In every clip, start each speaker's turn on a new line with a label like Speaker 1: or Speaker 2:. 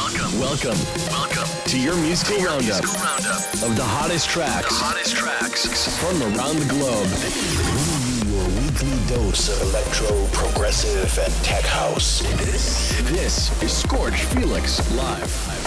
Speaker 1: Welcome. Welcome. Welcome to your musical to your roundup, musical roundup of the hottest tracks, the
Speaker 2: hottest tracks
Speaker 1: from around the globe.
Speaker 3: Bringing you your weekly dose of electro, progressive, and tech house.
Speaker 1: This, this is Scorch Felix live.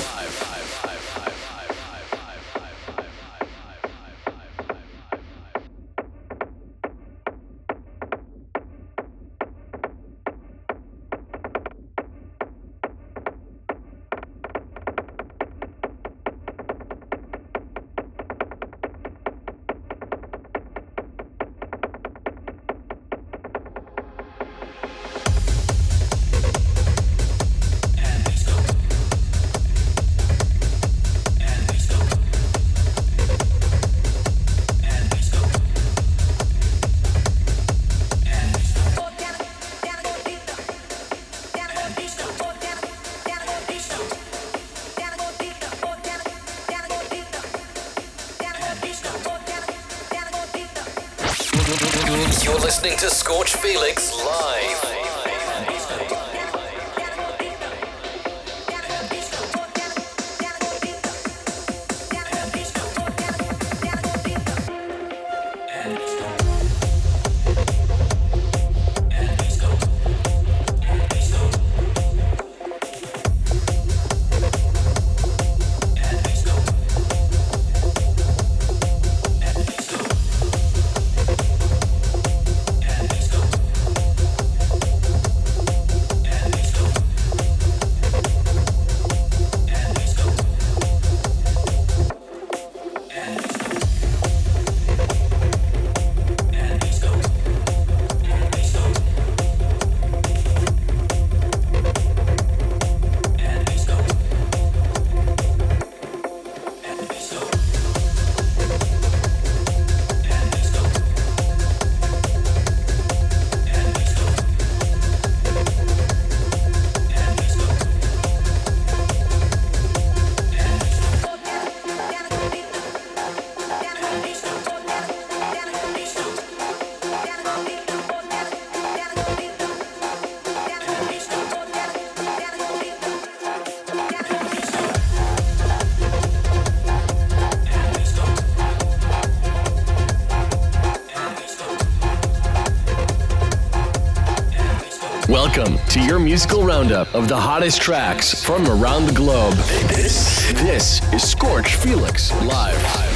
Speaker 1: To your musical roundup of the hottest tracks from around the globe. This, this is Scorch Felix Live.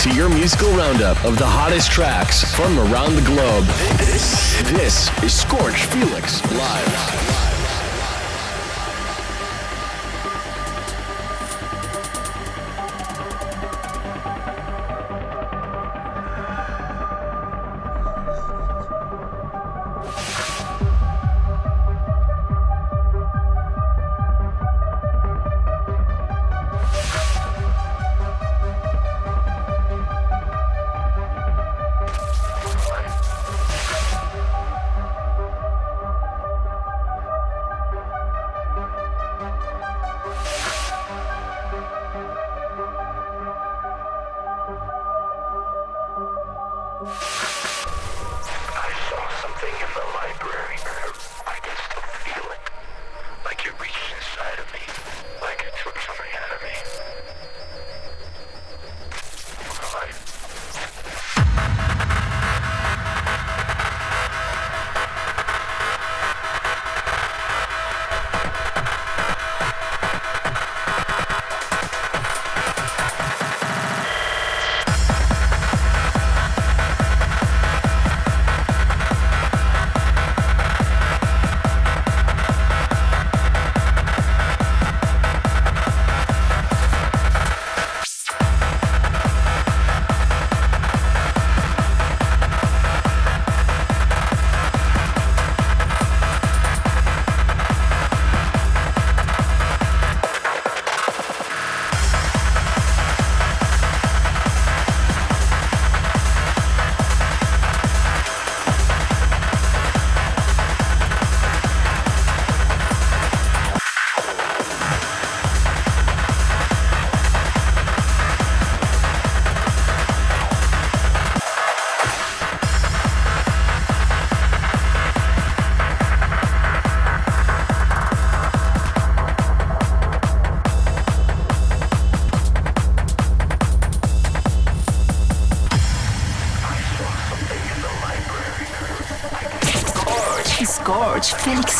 Speaker 1: To your musical roundup of the hottest tracks from around the globe. This, this is Scorch Felix Live.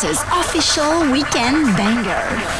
Speaker 4: Felix's official weekend banger.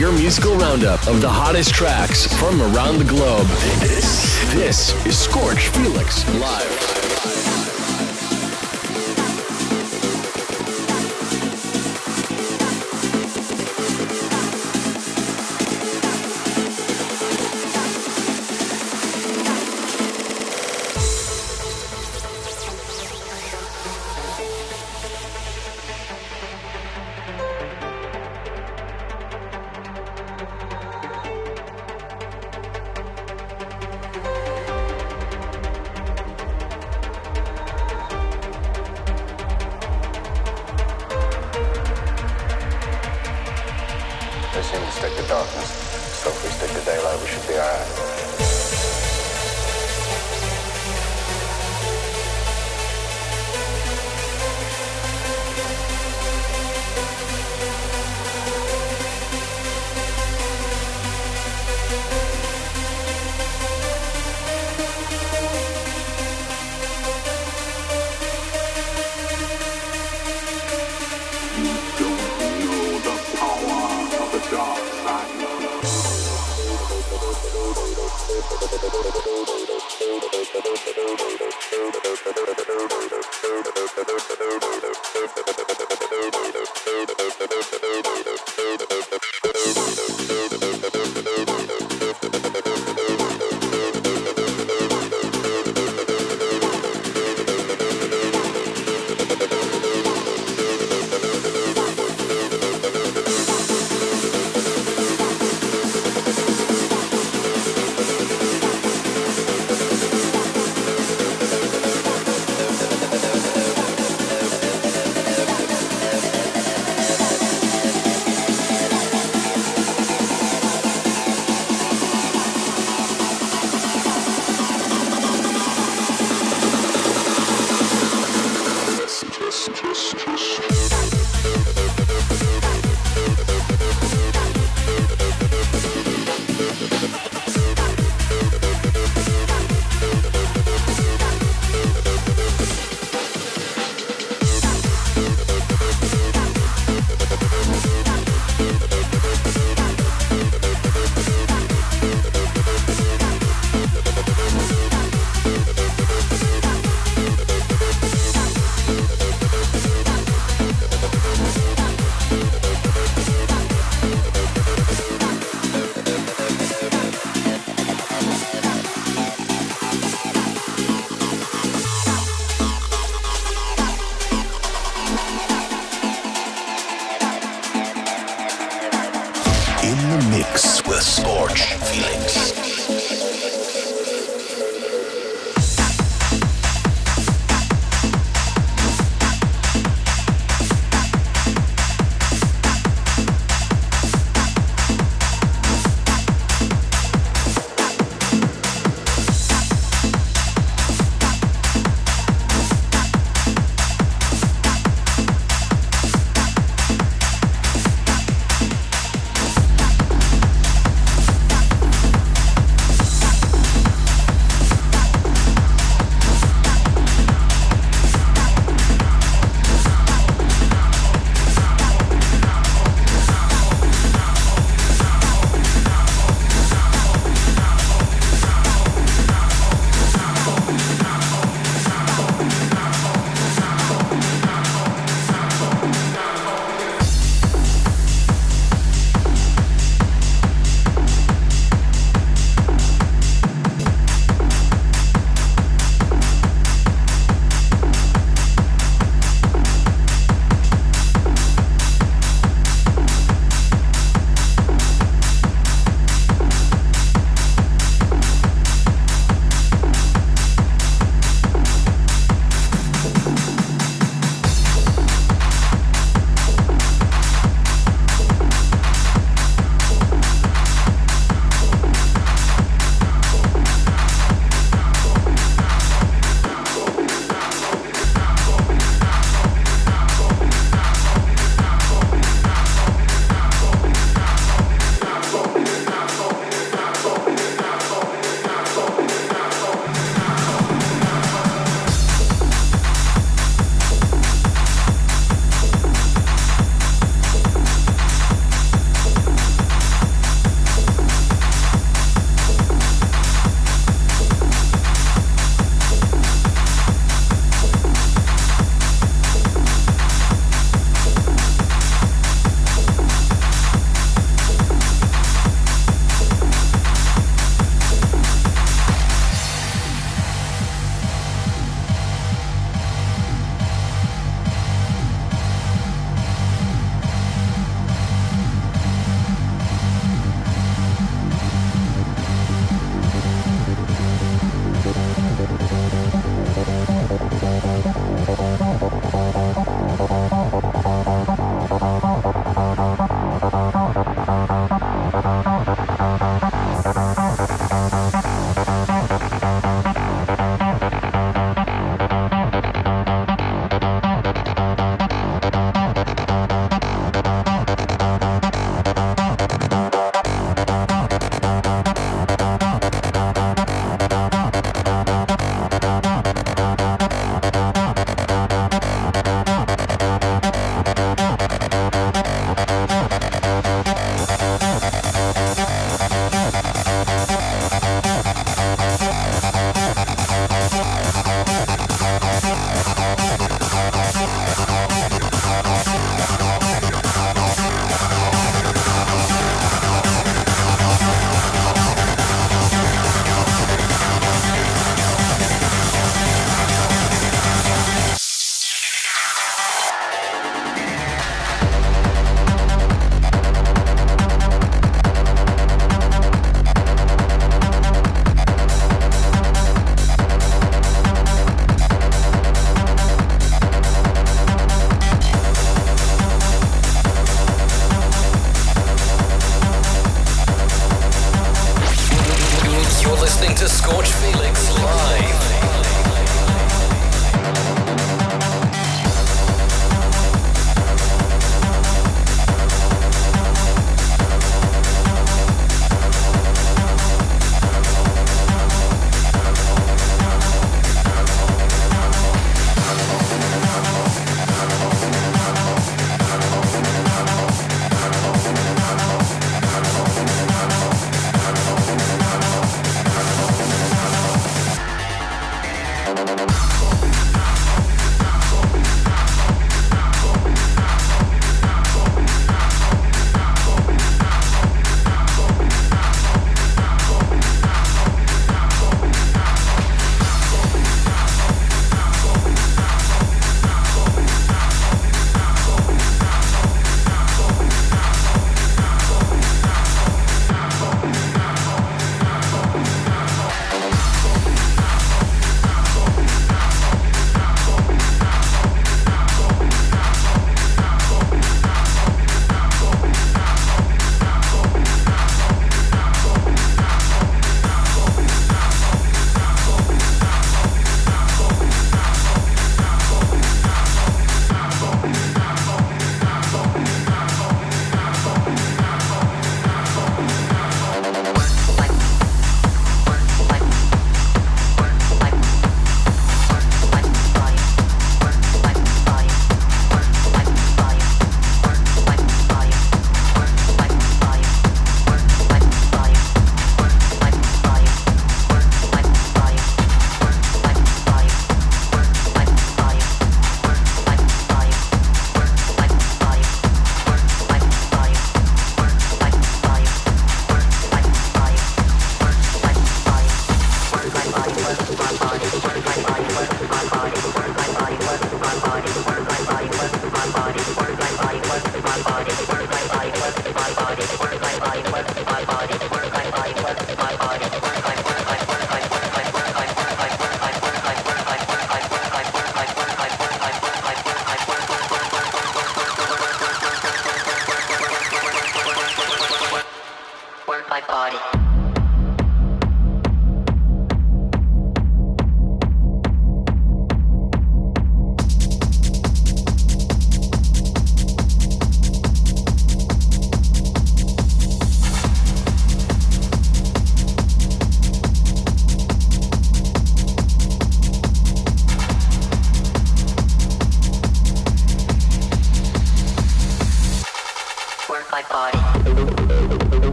Speaker 1: Your musical roundup of the hottest tracks from around the globe. This, this is Scorch Felix Live.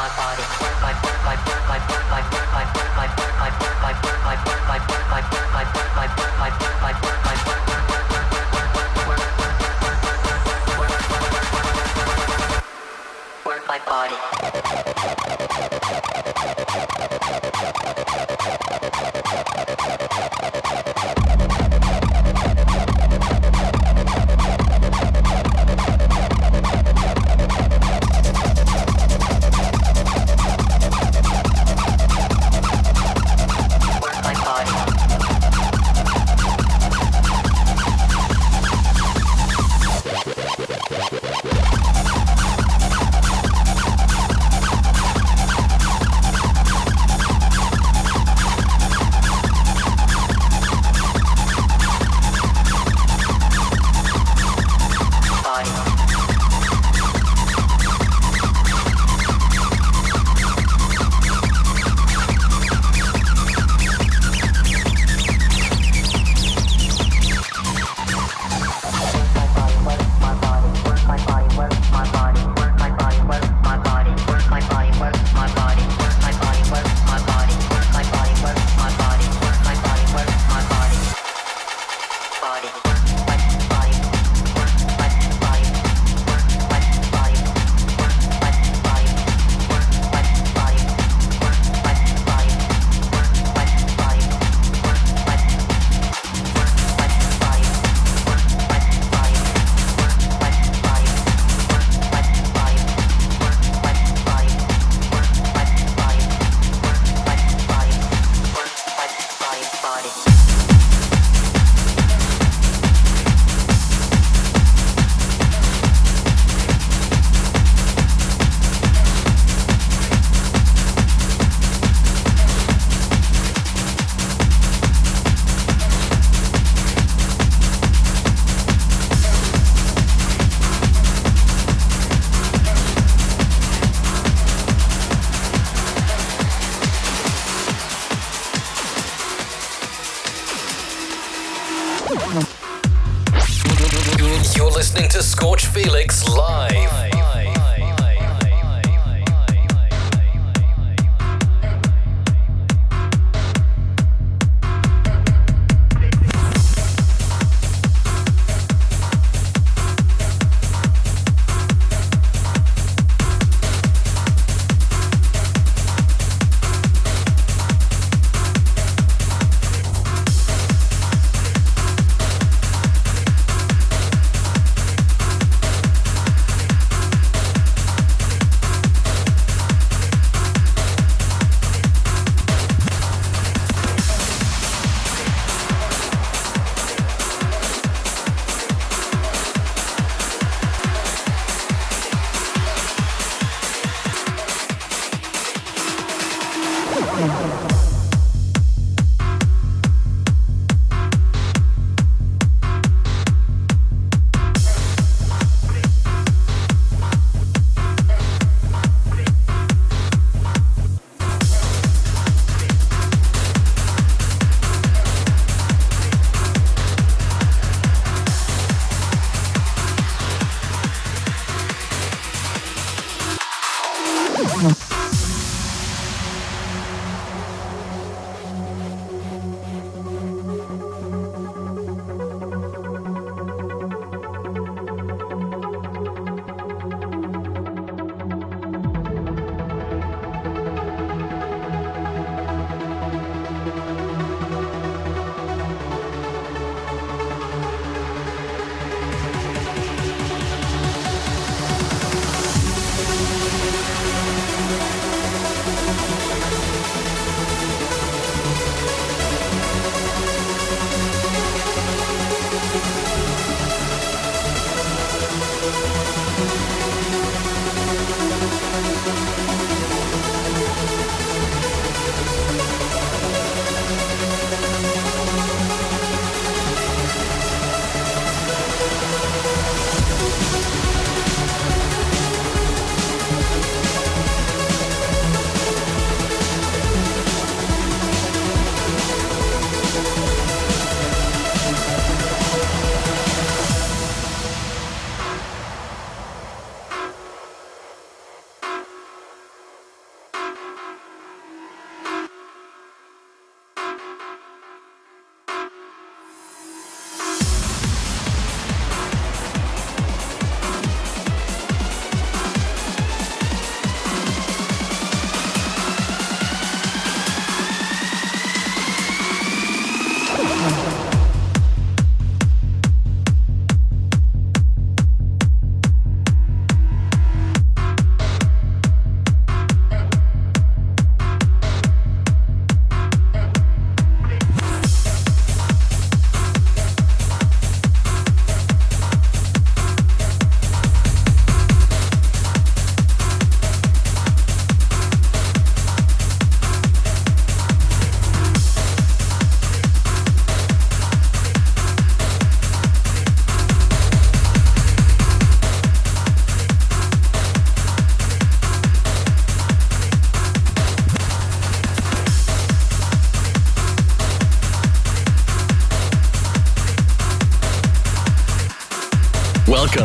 Speaker 2: my body.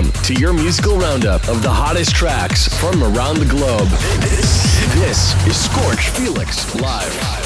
Speaker 1: To your musical roundup of the hottest tracks from around the globe. This is Scorch Felix Live.
Speaker 2: Scorch Felix live.